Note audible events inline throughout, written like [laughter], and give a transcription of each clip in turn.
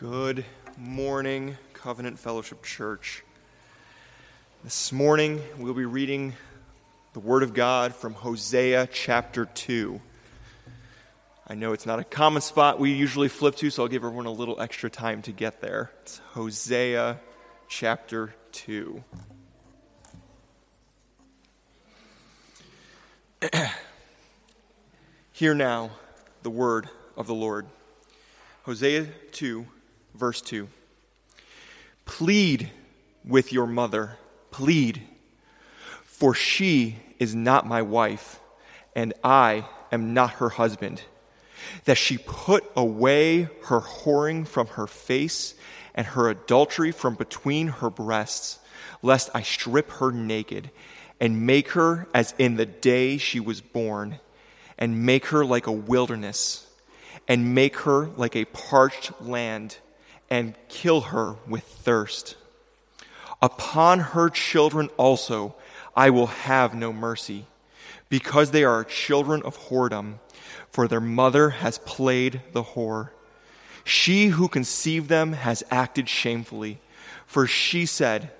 Good morning, Covenant Fellowship Church. This morning we'll be reading the Word of God from Hosea chapter 2. I know it's not a common spot we usually flip to, so I'll give everyone a little extra time to get there. It's Hosea chapter 2. [clears throat] Hear now the word of the Lord. Hosea 2, verse 2. Plead with your mother, plead, for she is not my wife, and I am not her husband. That she put away her whoring from her face and her adultery from between her breasts, lest I strip her naked and make her as in the day she was born, and make her like a wilderness, and make her like a parched land, and kill her with thirst. Upon her children also I will have no mercy, because they are children of whoredom, for their mother has played the whore. She who conceived them has acted shamefully, for she said,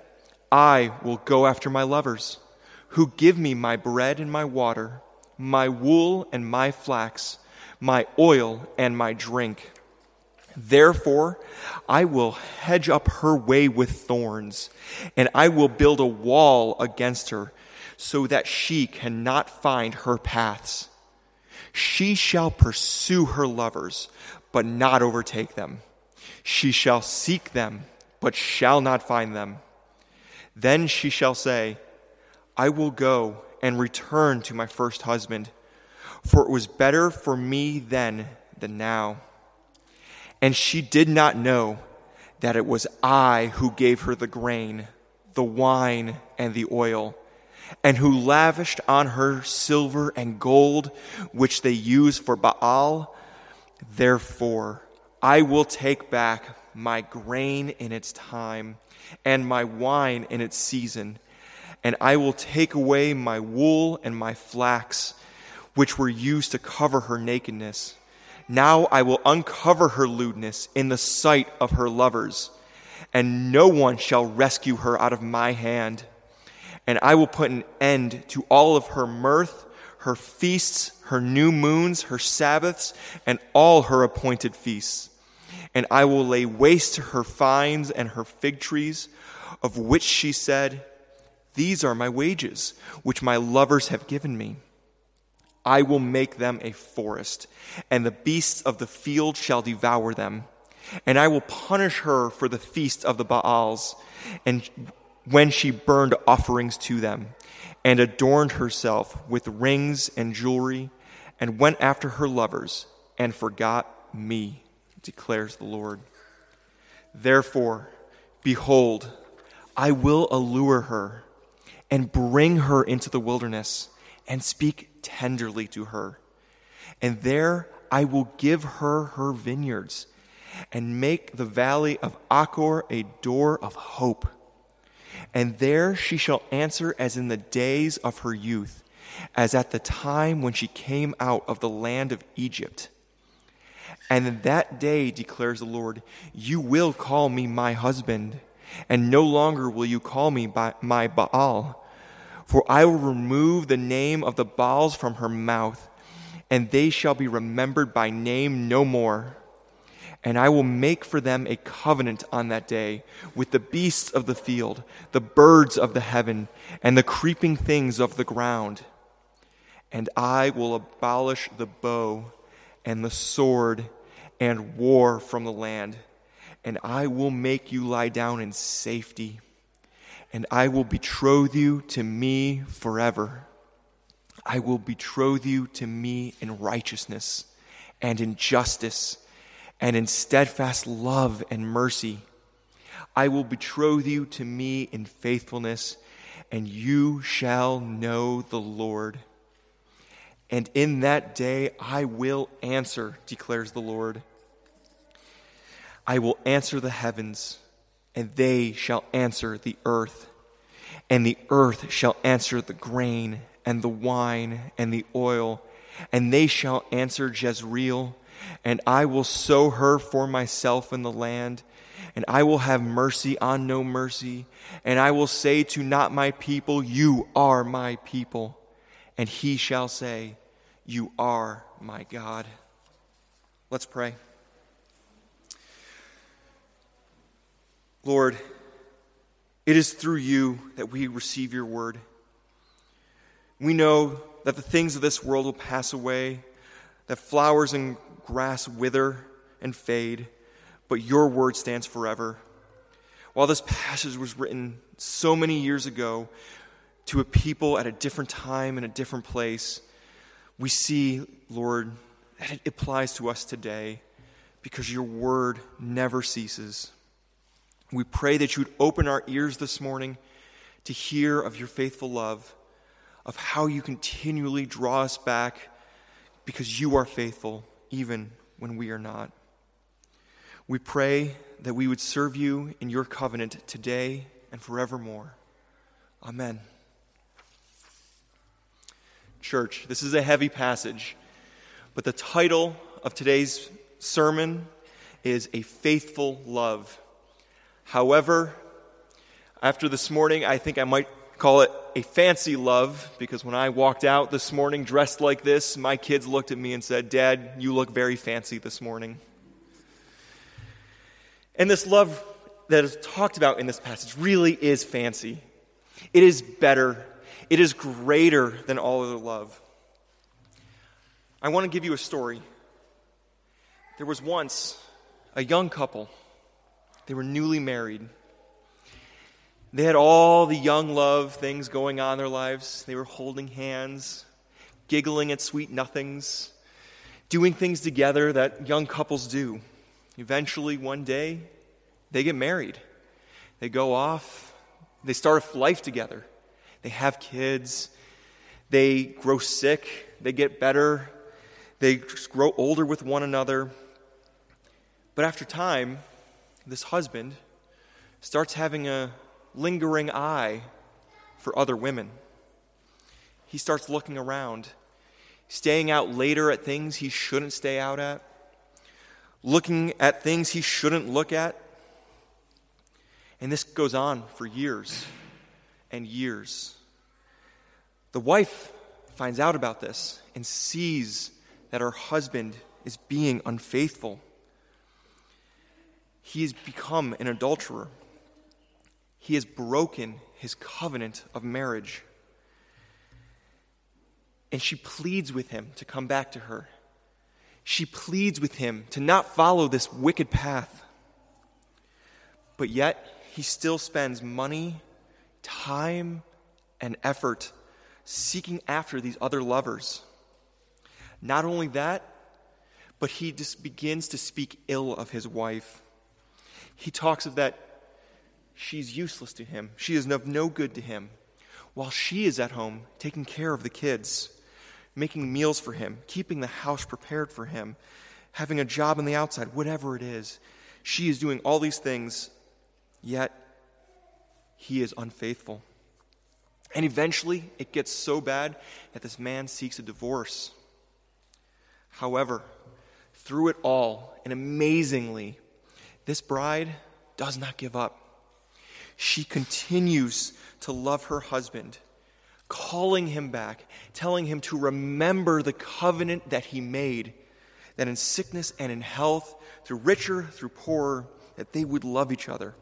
I will go after my lovers who give me my bread and my water, my wool and my flax, my oil and my drink. Therefore, I will hedge up her way with thorns, and I will build a wall against her, so that she cannot find her paths. She shall pursue her lovers, but not overtake them. She shall seek them, but shall not find them. Then she shall say, I will go and return to my first husband, for it was better for me then than now. And she did not know that it was I who gave her the grain, the wine, and the oil, and who lavished on her silver and gold, which they use for Baal. Therefore, I will take back my grain in its time, and my wine in its season and I will take away my wool and my flax, which were used to cover her nakedness. Now I will uncover her lewdness in the sight of her lovers, and no one shall rescue her out of my hand. And I will put an end to all of her mirth, her feasts, her new moons, her Sabbaths, and all her appointed feasts. And I will lay waste her vines and her fig trees, of which she said, these are my wages, which my lovers have given me. I will make them a forest, and the beasts of the field shall devour them. And I will punish her for the feast of the Baals, and when she burned offerings to them, and adorned herself with rings and jewelry, and went after her lovers, and forgot me, declares the Lord. Therefore, behold, I will allure her and bring her into the wilderness and speak tenderly to her. And there I will give her her vineyards and make the valley of Achor a door of hope. And there she shall answer as in the days of her youth, as at the time when she came out of the land of Egypt. And in that day, declares the Lord, you will call me my husband, and no longer will you call me by my Baal for I will remove the name of the Baals from her mouth, and they shall be remembered by name no more. And I will make for them a covenant on that day with the beasts of the field, the birds of the heaven, and the creeping things of the ground. And I will abolish the bow and the sword and war from the land, and I will make you lie down in safety and I will betroth you to me forever. I will betroth you to me in righteousness and in justice and in steadfast love and mercy. I will betroth you to me in faithfulness, and you shall know the Lord. And in that day I will answer, declares the Lord. I will answer the heavens and they shall answer the earth. And the earth shall answer the grain, and the wine, and the oil, and they shall answer Jezreel, and I will sow her for myself in the land, and I will have mercy on no mercy, and I will say to not my people, You are my people, and he shall say, You are my God. Let's pray. Lord, it is through you that we receive your word. We know that the things of this world will pass away, that flowers and grass wither and fade, but your word stands forever. While this passage was written so many years ago to a people at a different time in a different place, we see, Lord, that it applies to us today because your word never ceases. We pray that you would open our ears this morning to hear of your faithful love, of how you continually draw us back because you are faithful even when we are not. We pray that we would serve you in your covenant today and forevermore. Amen. Church, this is a heavy passage, but the title of today's sermon is A Faithful Love. However, after this morning, I think I might call it a fancy love because when I walked out this morning dressed like this, my kids looked at me and said, Dad, you look very fancy this morning. And this love that is talked about in this passage really is fancy. It is better, it is greater than all other love. I want to give you a story. There was once a young couple they were newly married. They had all the young love things going on in their lives. They were holding hands, giggling at sweet nothings, doing things together that young couples do. Eventually, one day, they get married. They go off, they start a life together. They have kids, they grow sick, they get better, they grow older with one another. But after time, this husband starts having a lingering eye for other women. He starts looking around, staying out later at things he shouldn't stay out at, looking at things he shouldn't look at. And this goes on for years and years. The wife finds out about this and sees that her husband is being unfaithful he has become an adulterer. He has broken his covenant of marriage. And she pleads with him to come back to her. She pleads with him to not follow this wicked path. But yet, he still spends money, time, and effort seeking after these other lovers. Not only that, but he just begins to speak ill of his wife he talks of that she's useless to him, she is of no good to him, while she is at home taking care of the kids, making meals for him, keeping the house prepared for him, having a job on the outside, whatever it is. She is doing all these things, yet he is unfaithful. And eventually, it gets so bad that this man seeks a divorce. However, through it all, and amazingly, this bride does not give up. She continues to love her husband, calling him back, telling him to remember the covenant that he made, that in sickness and in health, through richer, through poorer, that they would love each other.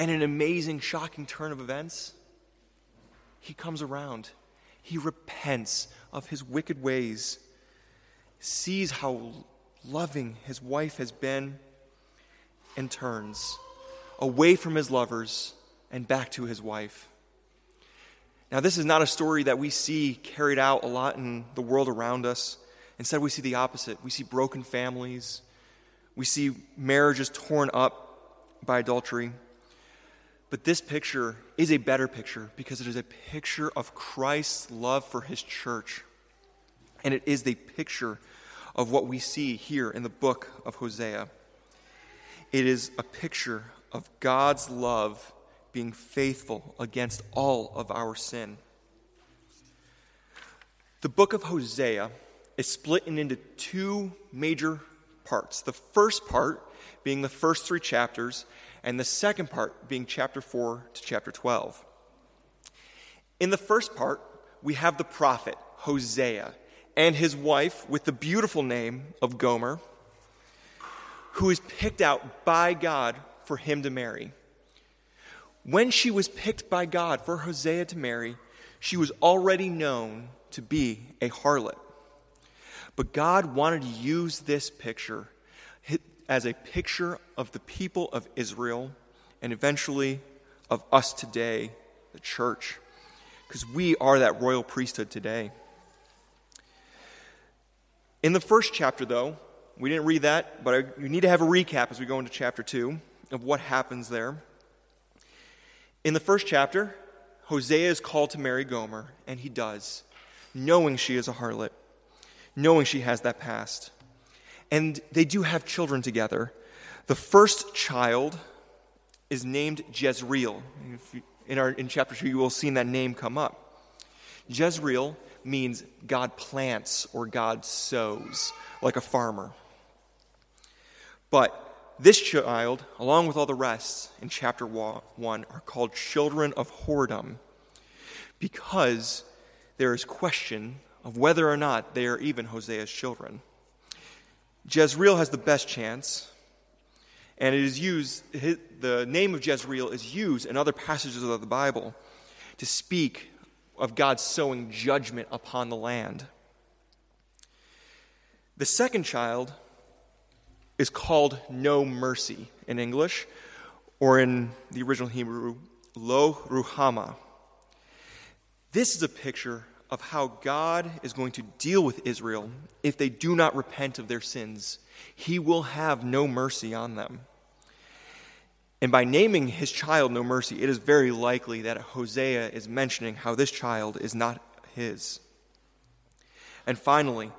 And an amazing, shocking turn of events, he comes around. He repents of his wicked ways, sees how loving his wife has been, and turns away from his lovers and back to his wife. Now, this is not a story that we see carried out a lot in the world around us. Instead, we see the opposite. We see broken families, we see marriages torn up by adultery. But this picture is a better picture because it is a picture of Christ's love for his church. And it is the picture of what we see here in the book of Hosea. It is a picture of God's love being faithful against all of our sin. The book of Hosea is split into two major parts. The first part being the first three chapters, and the second part being chapter 4 to chapter 12. In the first part, we have the prophet, Hosea, and his wife with the beautiful name of Gomer, who is picked out by God for him to marry. When she was picked by God for Hosea to marry, she was already known to be a harlot. But God wanted to use this picture as a picture of the people of Israel and eventually of us today, the church, because we are that royal priesthood today. In the first chapter, though, we didn't read that, but I, you need to have a recap as we go into chapter 2 of what happens there. In the first chapter, Hosea is called to marry Gomer, and he does, knowing she is a harlot, knowing she has that past. And they do have children together. The first child is named Jezreel. In, our, in chapter 2, you will have seen that name come up. Jezreel means God plants or God sows, like a farmer. But this child, along with all the rest in chapter 1, are called children of whoredom because there is question of whether or not they are even Hosea's children. Jezreel has the best chance, and it is used, the name of Jezreel is used in other passages of the Bible to speak of God sowing judgment upon the land. The second child is called no mercy in English, or in the original Hebrew, lo ruhama. This is a picture of how God is going to deal with Israel if they do not repent of their sins. He will have no mercy on them. And by naming his child no mercy, it is very likely that Hosea is mentioning how this child is not his. And finally,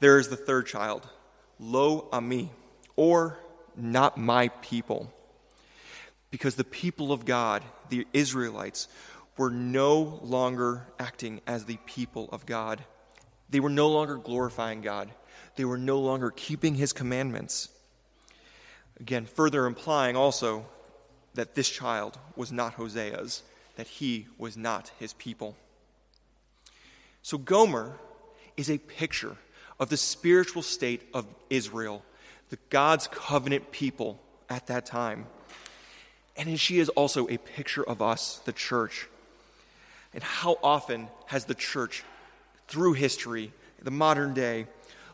there is the third child, Lo Ami, or not my people. Because the people of God, the Israelites, were no longer acting as the people of God. They were no longer glorifying God. They were no longer keeping his commandments. Again, further implying also that this child was not Hosea's, that he was not his people. So Gomer is a picture of the spiritual state of Israel, the God's covenant people at that time. And she is also a picture of us, the church. And how often has the church, through history, the modern day,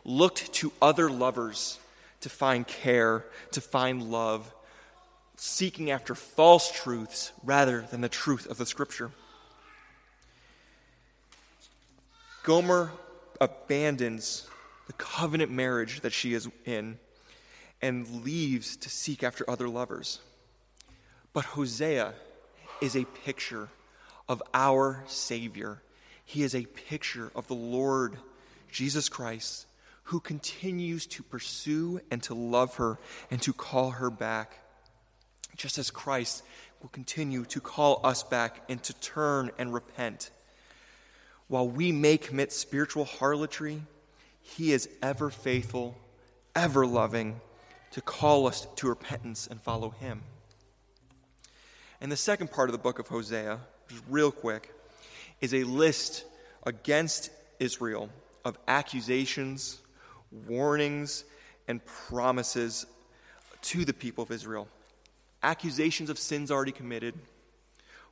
looked to other lovers to find care, to find love, seeking after false truths rather than the truth of the scripture? Gomer abandons the covenant marriage that she is in and leaves to seek after other lovers. But Hosea is a picture of our Savior. He is a picture of the Lord Jesus Christ who continues to pursue and to love her and to call her back. Just as Christ will continue to call us back and to turn and repent. While we may commit spiritual harlotry, He is ever faithful, ever loving to call us to repentance and follow Him. And the second part of the book of Hosea just real quick, is a list against Israel of accusations, warnings, and promises to the people of Israel. Accusations of sins already committed,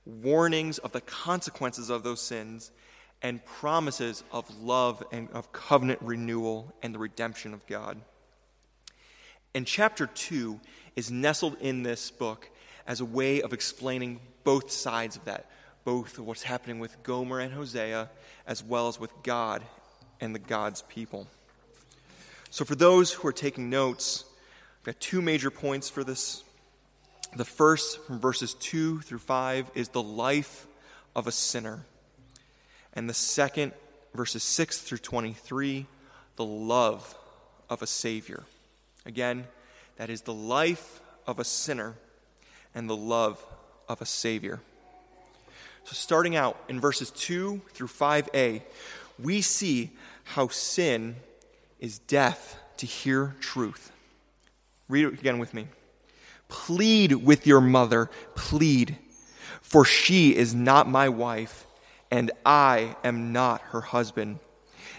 warnings of the consequences of those sins, and promises of love and of covenant renewal and the redemption of God. And chapter 2 is nestled in this book as a way of explaining both sides of that both of what's happening with Gomer and Hosea, as well as with God and the God's people. So, for those who are taking notes, I've got two major points for this. The first, from verses 2 through 5, is the life of a sinner. And the second, verses 6 through 23, the love of a Savior. Again, that is the life of a sinner and the love of a Savior. So, starting out in verses 2 through 5a, we see how sin is death to hear truth. Read it again with me. Plead with your mother, plead, for she is not my wife, and I am not her husband.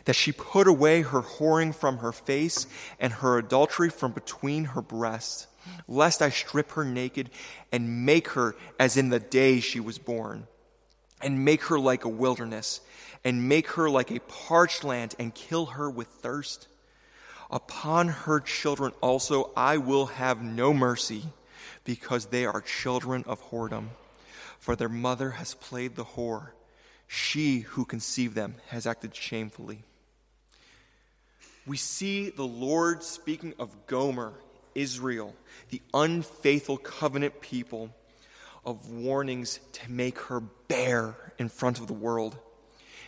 That she put away her whoring from her face and her adultery from between her breasts, lest I strip her naked and make her as in the day she was born, and make her like a wilderness, and make her like a parched land, and kill her with thirst. Upon her children also I will have no mercy, because they are children of whoredom. For their mother has played the whore. She who conceived them has acted shamefully. We see the Lord speaking of Gomer, Israel, the unfaithful covenant people, of warnings to make her bare in front of the world,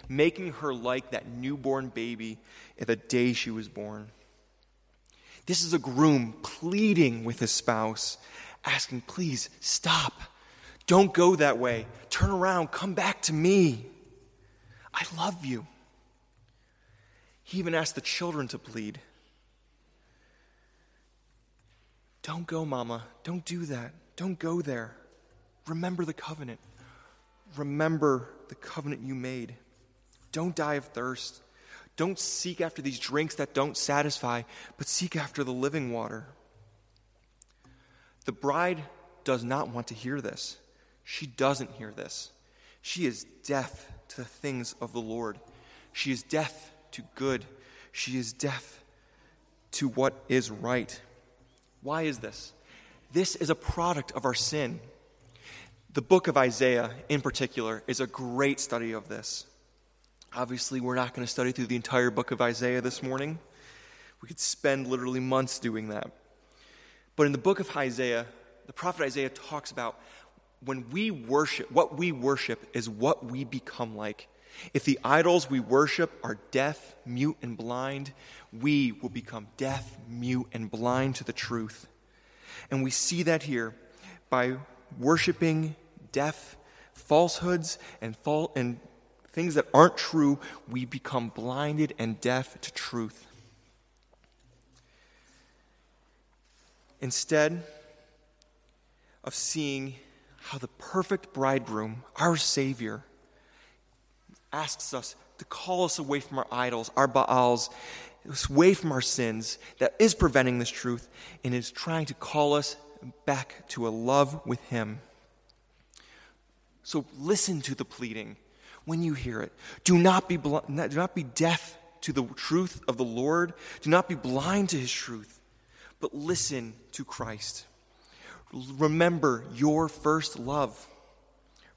making her like that newborn baby at the day she was born. This is a groom pleading with his spouse, asking, Please stop. Don't go that way. Turn around. Come back to me. I love you. He even asked the children to plead. Don't go, Mama. Don't do that. Don't go there. Remember the covenant. Remember the covenant you made. Don't die of thirst. Don't seek after these drinks that don't satisfy, but seek after the living water. The bride does not want to hear this. She doesn't hear this. She is deaf to the things of the Lord. She is deaf to good. She is deaf to what is right. Why is this? This is a product of our sin. The book of Isaiah, in particular, is a great study of this. Obviously, we're not going to study through the entire book of Isaiah this morning. We could spend literally months doing that. But in the book of Isaiah, the prophet Isaiah talks about when we worship, what we worship is what we become like. If the idols we worship are deaf, mute, and blind, we will become deaf, mute, and blind to the truth. And we see that here by worshiping deaf falsehoods and, fal- and things that aren't true, we become blinded and deaf to truth. Instead of seeing how the perfect bridegroom, our Savior, asks us to call us away from our idols, our Baals, away from our sins that is preventing this truth and is trying to call us back to a love with Him. So listen to the pleading when you hear it. Do not be, bl- do not be deaf to the truth of the Lord. Do not be blind to his truth, but listen to Christ. Remember your first love.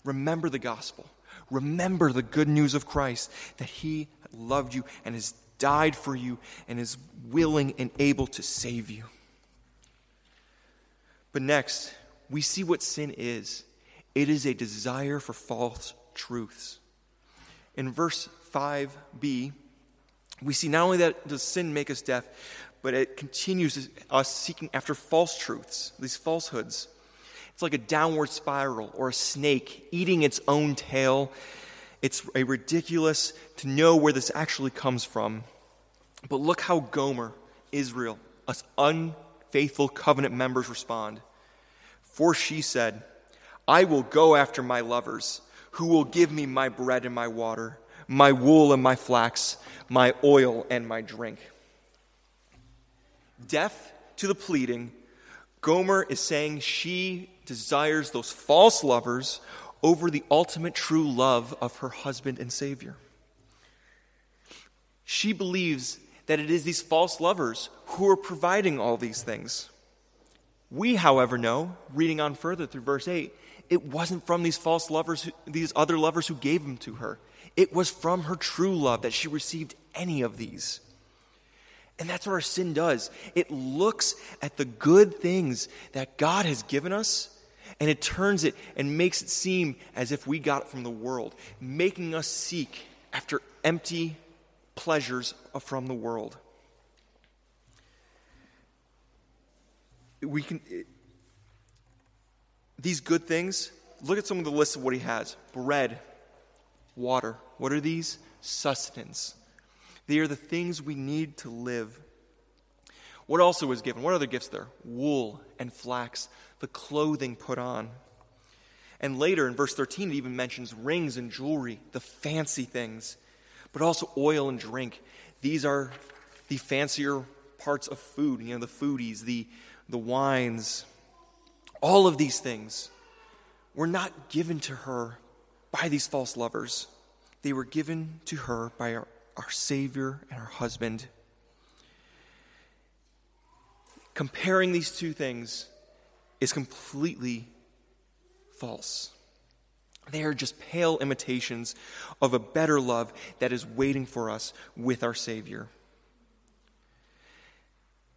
Remember the gospel. Remember the good news of Christ that he loved you and has died for you and is willing and able to save you. But next, we see what sin is it is a desire for false truths in verse 5b, we see not only that does sin make us deaf, but it continues us seeking after false truths, these falsehoods. It's like a downward spiral or a snake eating its own tail. It's a ridiculous to know where this actually comes from. But look how Gomer, Israel, us unfaithful covenant members respond. For she said, I will go after my lovers who will give me my bread and my water, my wool and my flax, my oil and my drink. Deaf to the pleading, Gomer is saying she desires those false lovers over the ultimate true love of her husband and Savior. She believes that it is these false lovers who are providing all these things. We, however, know, reading on further through verse 8, it wasn't from these false lovers, these other lovers who gave them to her. It was from her true love that she received any of these. And that's what our sin does. It looks at the good things that God has given us and it turns it and makes it seem as if we got it from the world, making us seek after empty pleasures from the world. We can, these good things, look at some of the lists of what he has bread, water. What are these? Sustenance. They are the things we need to live. What also was given? What other gifts there? Wool and flax, the clothing put on. And later in verse 13, it even mentions rings and jewelry, the fancy things, but also oil and drink. These are the fancier parts of food, you know, the foodies, the, the wines. All of these things were not given to her by these false lovers, they were given to her by our, our Savior and our husband. Comparing these two things is completely false. They are just pale imitations of a better love that is waiting for us with our Savior.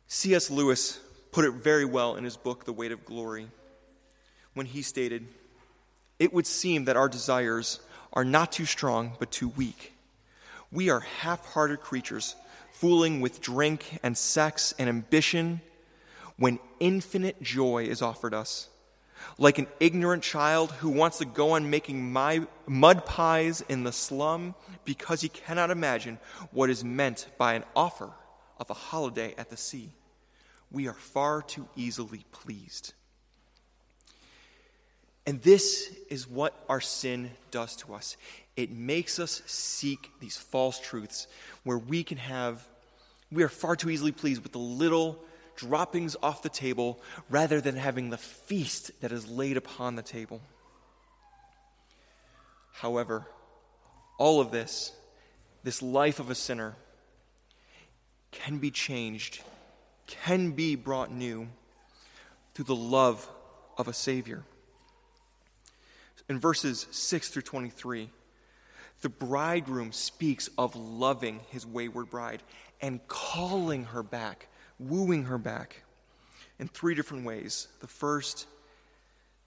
C.S. Lewis put it very well in his book, The Weight of Glory, when he stated, It would seem that our desires are not too strong, but too weak. We are half hearted creatures, fooling with drink and sex and ambition when infinite joy is offered us. Like an ignorant child who wants to go on making my mud pies in the slum because he cannot imagine what is meant by an offer of a holiday at the sea. We are far too easily pleased. And this is what our sin does to us. It makes us seek these false truths where we can have, we are far too easily pleased with the little droppings off the table rather than having the feast that is laid upon the table. However, all of this, this life of a sinner, can be changed, can be brought new through the love of a Savior. In verses 6 through 23, the bridegroom speaks of loving his wayward bride and calling her back wooing her back in three different ways. The first,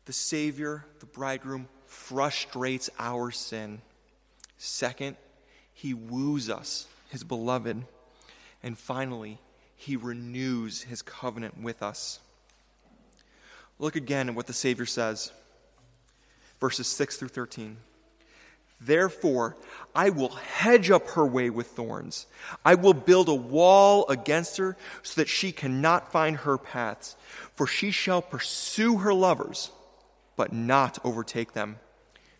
the Savior, the bridegroom, frustrates our sin. Second, he woos us, his beloved. And finally, he renews his covenant with us. Look again at what the Savior says, verses 6 through 13. Therefore, I will hedge up her way with thorns. I will build a wall against her so that she cannot find her paths. For she shall pursue her lovers, but not overtake them.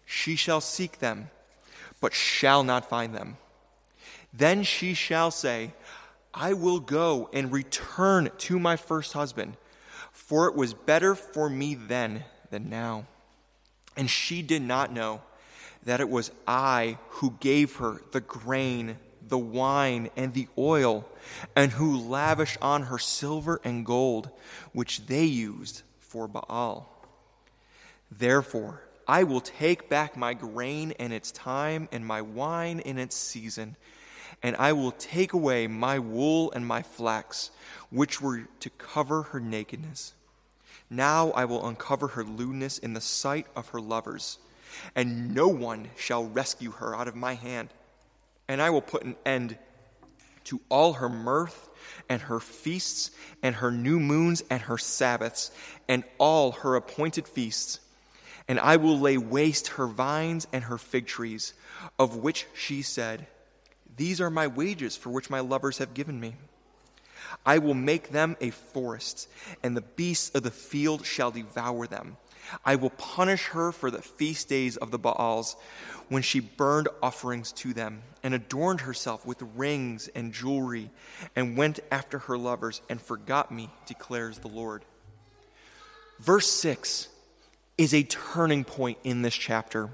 She shall seek them, but shall not find them. Then she shall say, I will go and return to my first husband, for it was better for me then than now. And she did not know that it was I who gave her the grain, the wine, and the oil, and who lavished on her silver and gold, which they used for Baal. Therefore, I will take back my grain in its time, and my wine in its season, and I will take away my wool and my flax, which were to cover her nakedness. Now I will uncover her lewdness in the sight of her lovers and no one shall rescue her out of my hand. And I will put an end to all her mirth and her feasts and her new moons and her Sabbaths and all her appointed feasts. And I will lay waste her vines and her fig trees, of which she said, These are my wages for which my lovers have given me. I will make them a forest, and the beasts of the field shall devour them. I will punish her for the feast days of the Baals when she burned offerings to them and adorned herself with rings and jewelry and went after her lovers and forgot me, declares the Lord. Verse 6 is a turning point in this chapter.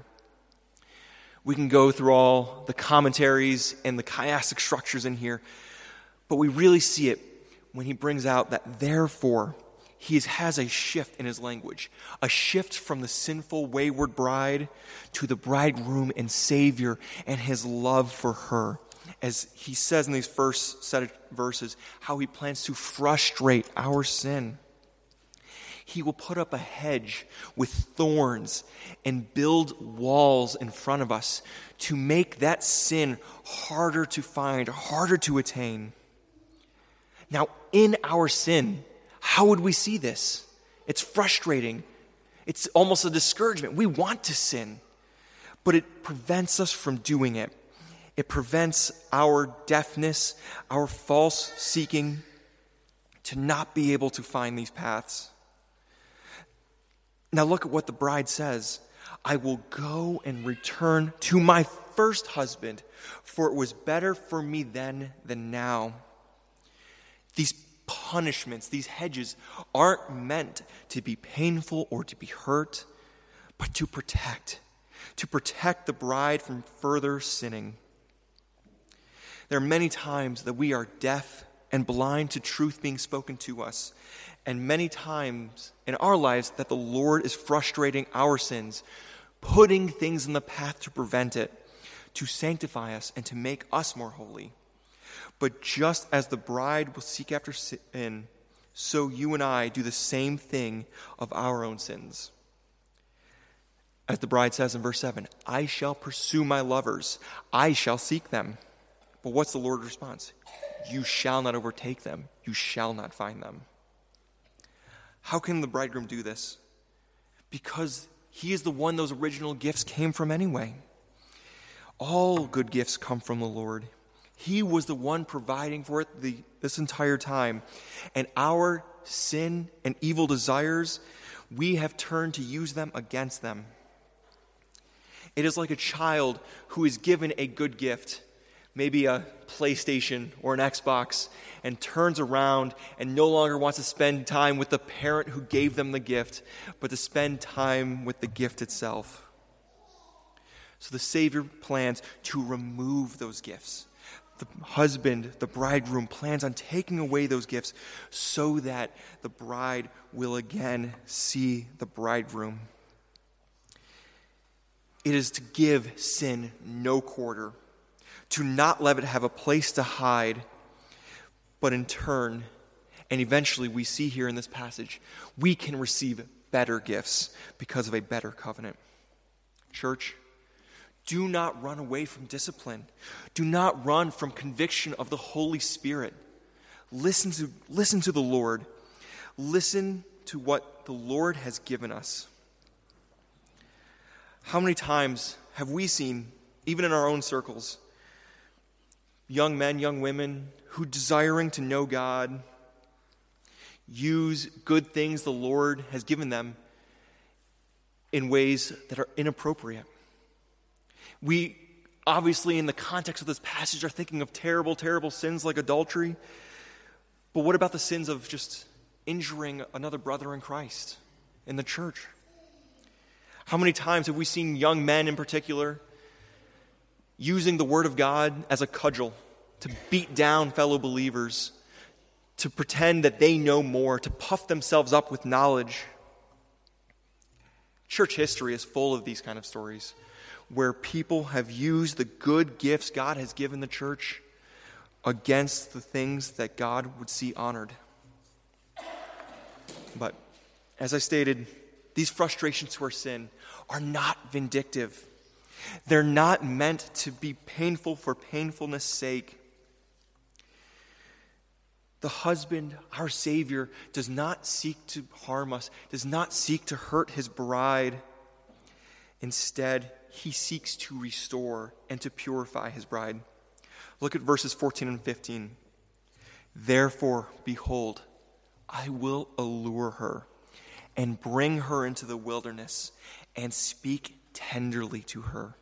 We can go through all the commentaries and the chiastic structures in here, but we really see it when he brings out that therefore he has a shift in his language, a shift from the sinful, wayward bride to the bridegroom and Savior and his love for her. As he says in these first set of verses, how he plans to frustrate our sin. He will put up a hedge with thorns and build walls in front of us to make that sin harder to find, harder to attain. Now, in our sin, how would we see this? It's frustrating. It's almost a discouragement. We want to sin, but it prevents us from doing it. It prevents our deafness, our false seeking to not be able to find these paths. Now, look at what the bride says I will go and return to my first husband, for it was better for me then than now. These punishments, these hedges, aren't meant to be painful or to be hurt, but to protect, to protect the bride from further sinning. There are many times that we are deaf and blind to truth being spoken to us, and many times in our lives that the Lord is frustrating our sins, putting things in the path to prevent it, to sanctify us, and to make us more holy. But just as the bride will seek after sin, so you and I do the same thing of our own sins. As the bride says in verse 7, I shall pursue my lovers, I shall seek them. But what's the Lord's response? You shall not overtake them, you shall not find them. How can the bridegroom do this? Because he is the one those original gifts came from anyway. All good gifts come from the Lord. He was the one providing for it the, this entire time. And our sin and evil desires, we have turned to use them against them. It is like a child who is given a good gift maybe a PlayStation or an Xbox, and turns around and no longer wants to spend time with the parent who gave them the gift, but to spend time with the gift itself. So the Savior plans to remove those gifts. The husband, the bridegroom, plans on taking away those gifts so that the bride will again see the bridegroom. It is to give sin no quarter to not let it have a place to hide, but in turn, and eventually we see here in this passage, we can receive better gifts because of a better covenant. Church, do not run away from discipline. Do not run from conviction of the Holy Spirit. Listen to, listen to the Lord. Listen to what the Lord has given us. How many times have we seen, even in our own circles, young men, young women who, desiring to know God, use good things the Lord has given them in ways that are inappropriate. We obviously, in the context of this passage, are thinking of terrible, terrible sins like adultery. But what about the sins of just injuring another brother in Christ in the church? How many times have we seen young men in particular using the Word of God as a cudgel to beat down fellow believers, to pretend that they know more, to puff themselves up with knowledge. Church history is full of these kind of stories where people have used the good gifts God has given the church against the things that God would see honored. But as I stated, these frustrations to our sin are not vindictive. They're not meant to be painful for painfulness' sake. The husband, our Savior, does not seek to harm us, does not seek to hurt his bride. Instead, he seeks to restore and to purify his bride. Look at verses 14 and 15. Therefore, behold, I will allure her and bring her into the wilderness and speak tenderly to her.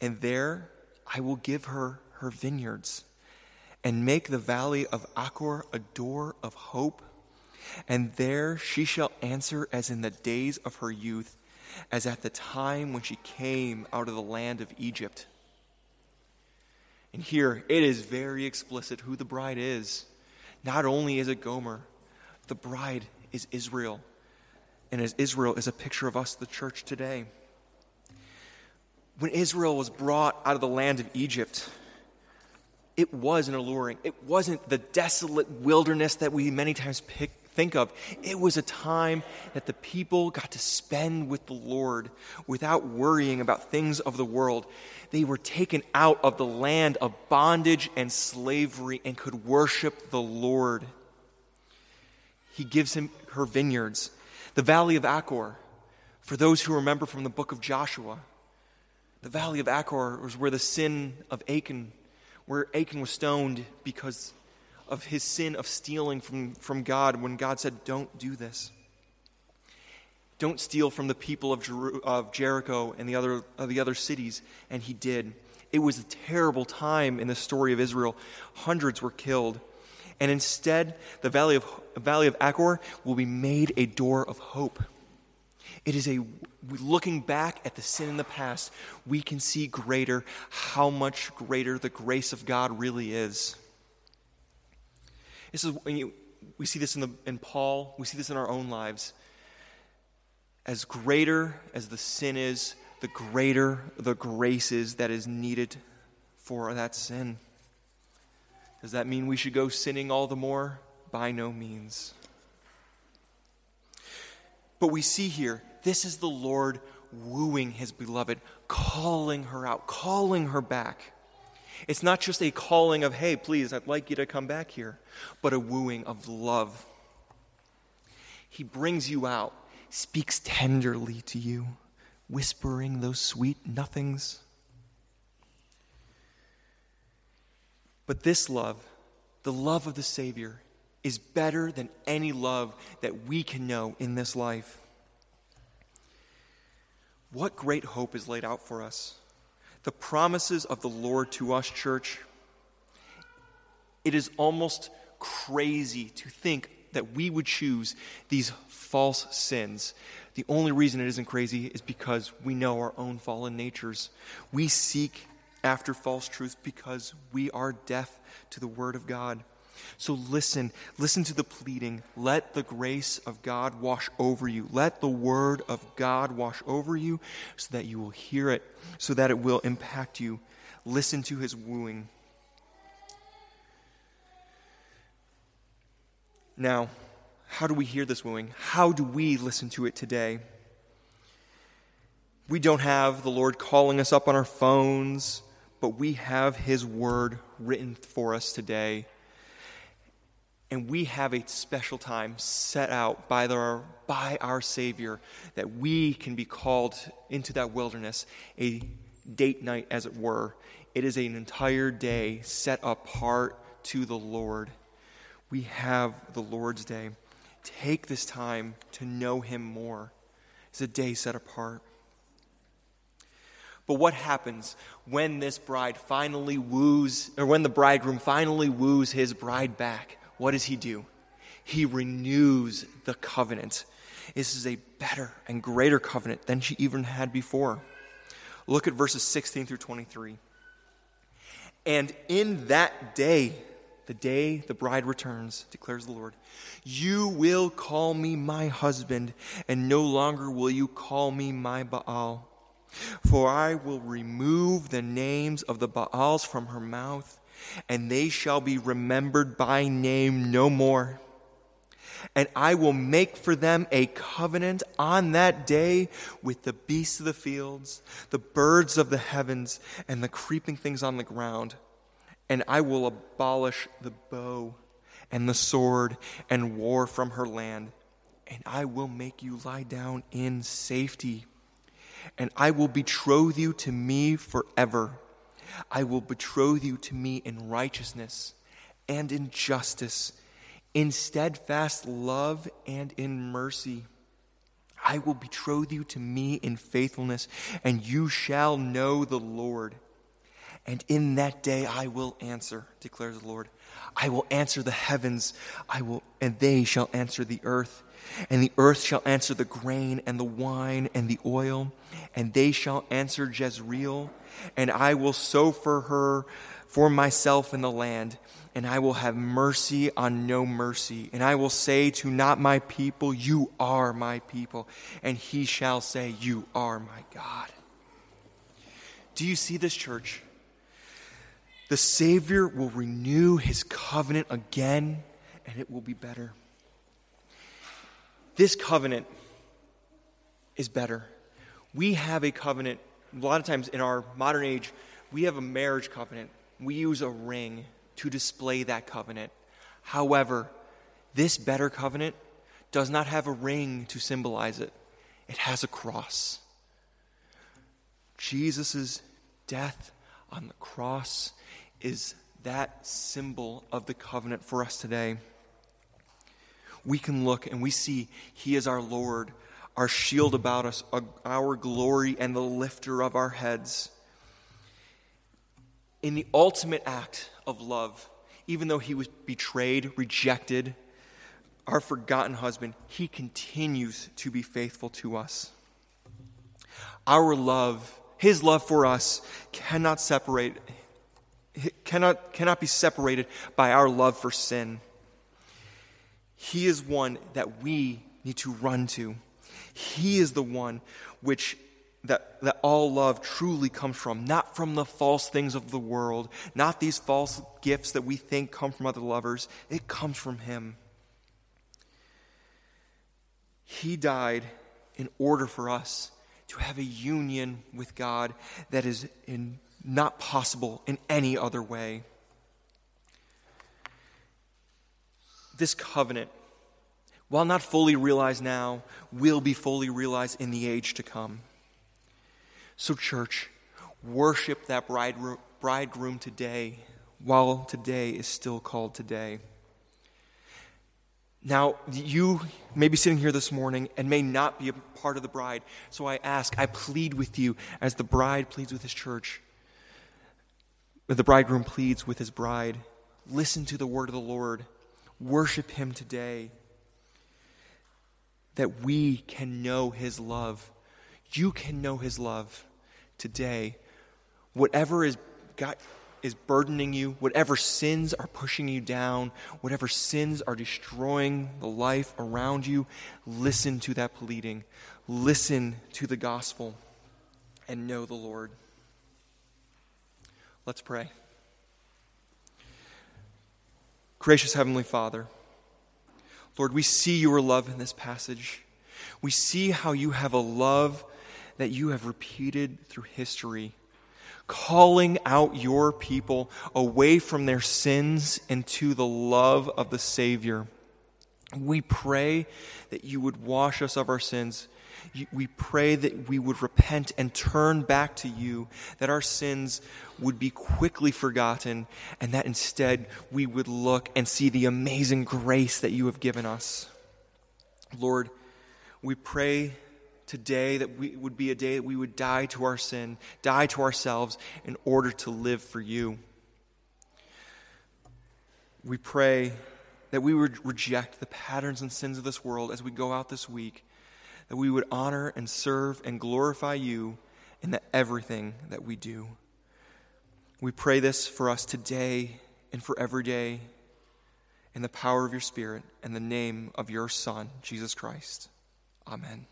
And there I will give her her vineyards and make the valley of Achor a door of hope. And there she shall answer as in the days of her youth, as at the time when she came out of the land of Egypt. And here it is very explicit who the bride is. Not only is it Gomer, the bride is Israel. And as Israel is a picture of us, the church today when Israel was brought out of the land of Egypt, it was an alluring. It wasn't the desolate wilderness that we many times pick, think of. It was a time that the people got to spend with the Lord without worrying about things of the world. They were taken out of the land of bondage and slavery and could worship the Lord. He gives him her vineyards, the valley of Achor. For those who remember from the book of Joshua, The valley of Achor was where the sin of Achan, where Achan was stoned because of his sin of stealing from, from God when God said, Don't do this. Don't steal from the people of, Jer- of Jericho and the other, of the other cities. And he did. It was a terrible time in the story of Israel. Hundreds were killed. And instead, the valley of, valley of Achor will be made a door of hope. It is a looking back at the sin in the past, we can see greater how much greater the grace of God really is. This is we see this in, the, in Paul, we see this in our own lives. As greater as the sin is, the greater the grace is that is needed for that sin. Does that mean we should go sinning all the more? By no means. But we see here, this is the Lord wooing his beloved, calling her out, calling her back. It's not just a calling of, hey, please, I'd like you to come back here, but a wooing of love. He brings you out, speaks tenderly to you, whispering those sweet nothings. But this love, the love of the Savior, is better than any love that we can know in this life. What great hope is laid out for us the promises of the Lord to us, church, it is almost crazy to think that we would choose these false sins. The only reason it isn't crazy is because we know our own fallen natures. We seek after false truth because we are deaf to the Word of God. So listen, listen to the pleading. Let the grace of God wash over you. Let the word of God wash over you so that you will hear it, so that it will impact you. Listen to his wooing. Now, how do we hear this wooing? How do we listen to it today? We don't have the Lord calling us up on our phones, but we have His Word written for us today and we have a special time set out by, the, by our Savior that we can be called into that wilderness, a date night, as it were. It is an entire day set apart to the Lord. We have the Lord's Day. Take this time to know Him more. It's a day set apart. But what happens when this bride finally woos, or when the bridegroom finally woos his bride back? What does he do? He renews the covenant. This is a better and greater covenant than she even had before. Look at verses 16 through 23. And in that day, the day the bride returns, declares the Lord, you will call me my husband, and no longer will you call me my Baal. For I will remove the names of the Baals from her mouth and they shall be remembered by name no more. And I will make for them a covenant on that day with the beasts of the fields, the birds of the heavens, and the creeping things on the ground. And I will abolish the bow and the sword and war from her land. And I will make you lie down in safety. And I will betroth you to me forever I will betroth you to me in righteousness and in justice, in steadfast love and in mercy. I will betroth you to me in faithfulness, and you shall know the Lord. And in that day I will answer, declares the Lord. I will answer the heavens, I will, and they shall answer the earth. And the earth shall answer the grain and the wine and the oil, and they shall answer Jezreel and I will sow for her for myself in the land, and I will have mercy on no mercy. And I will say to not my people, You are my people, and he shall say, You are my God. Do you see this, church? The Savior will renew his covenant again, and it will be better. This covenant is better. We have a covenant a lot of times in our modern age, we have a marriage covenant. We use a ring to display that covenant. However, this better covenant does not have a ring to symbolize it, it has a cross. Jesus' death on the cross is that symbol of the covenant for us today. We can look and we see He is our Lord, our shield about us, our glory, and the lifter of our heads. In the ultimate act of love, even though He was betrayed, rejected, our forgotten husband, He continues to be faithful to us. Our love, His love for us, cannot separate cannot, cannot be separated by our love for sin. He is one that we need to run to. He is the one which that, that all love truly comes from, not from the false things of the world, not these false gifts that we think come from other lovers. It comes from Him. He died in order for us to have a union with God that is in not possible in any other way. This covenant, while not fully realized now, will be fully realized in the age to come. So, church, worship that bridegroom today while today is still called today. Now, you may be sitting here this morning and may not be a part of the bride. So I ask, I plead with you as the bride pleads with his church the bridegroom pleads with his bride listen to the word of the Lord, worship him today, that we can know his love. You can know his love today. Whatever is got is burdening you, whatever sins are pushing you down, whatever sins are destroying the life around you, listen to that pleading. Listen to the gospel and know the Lord. Let's pray. Gracious Heavenly Father, Lord, we see your love in this passage. We see how you have a love that you have repeated through history, calling out your people away from their sins into the love of the Savior. We pray that you would wash us of our sins we pray that we would repent and turn back to you, that our sins would be quickly forgotten, and that instead we would look and see the amazing grace that you have given us. Lord, we pray today that we would be a day that we would die to our sin, die to ourselves in order to live for you. We pray that we would reject the patterns and sins of this world as we go out this week that we would honor and serve and glorify you in the everything that we do. We pray this for us today and for every day in the power of your Spirit and the name of your Son, Jesus Christ. Amen.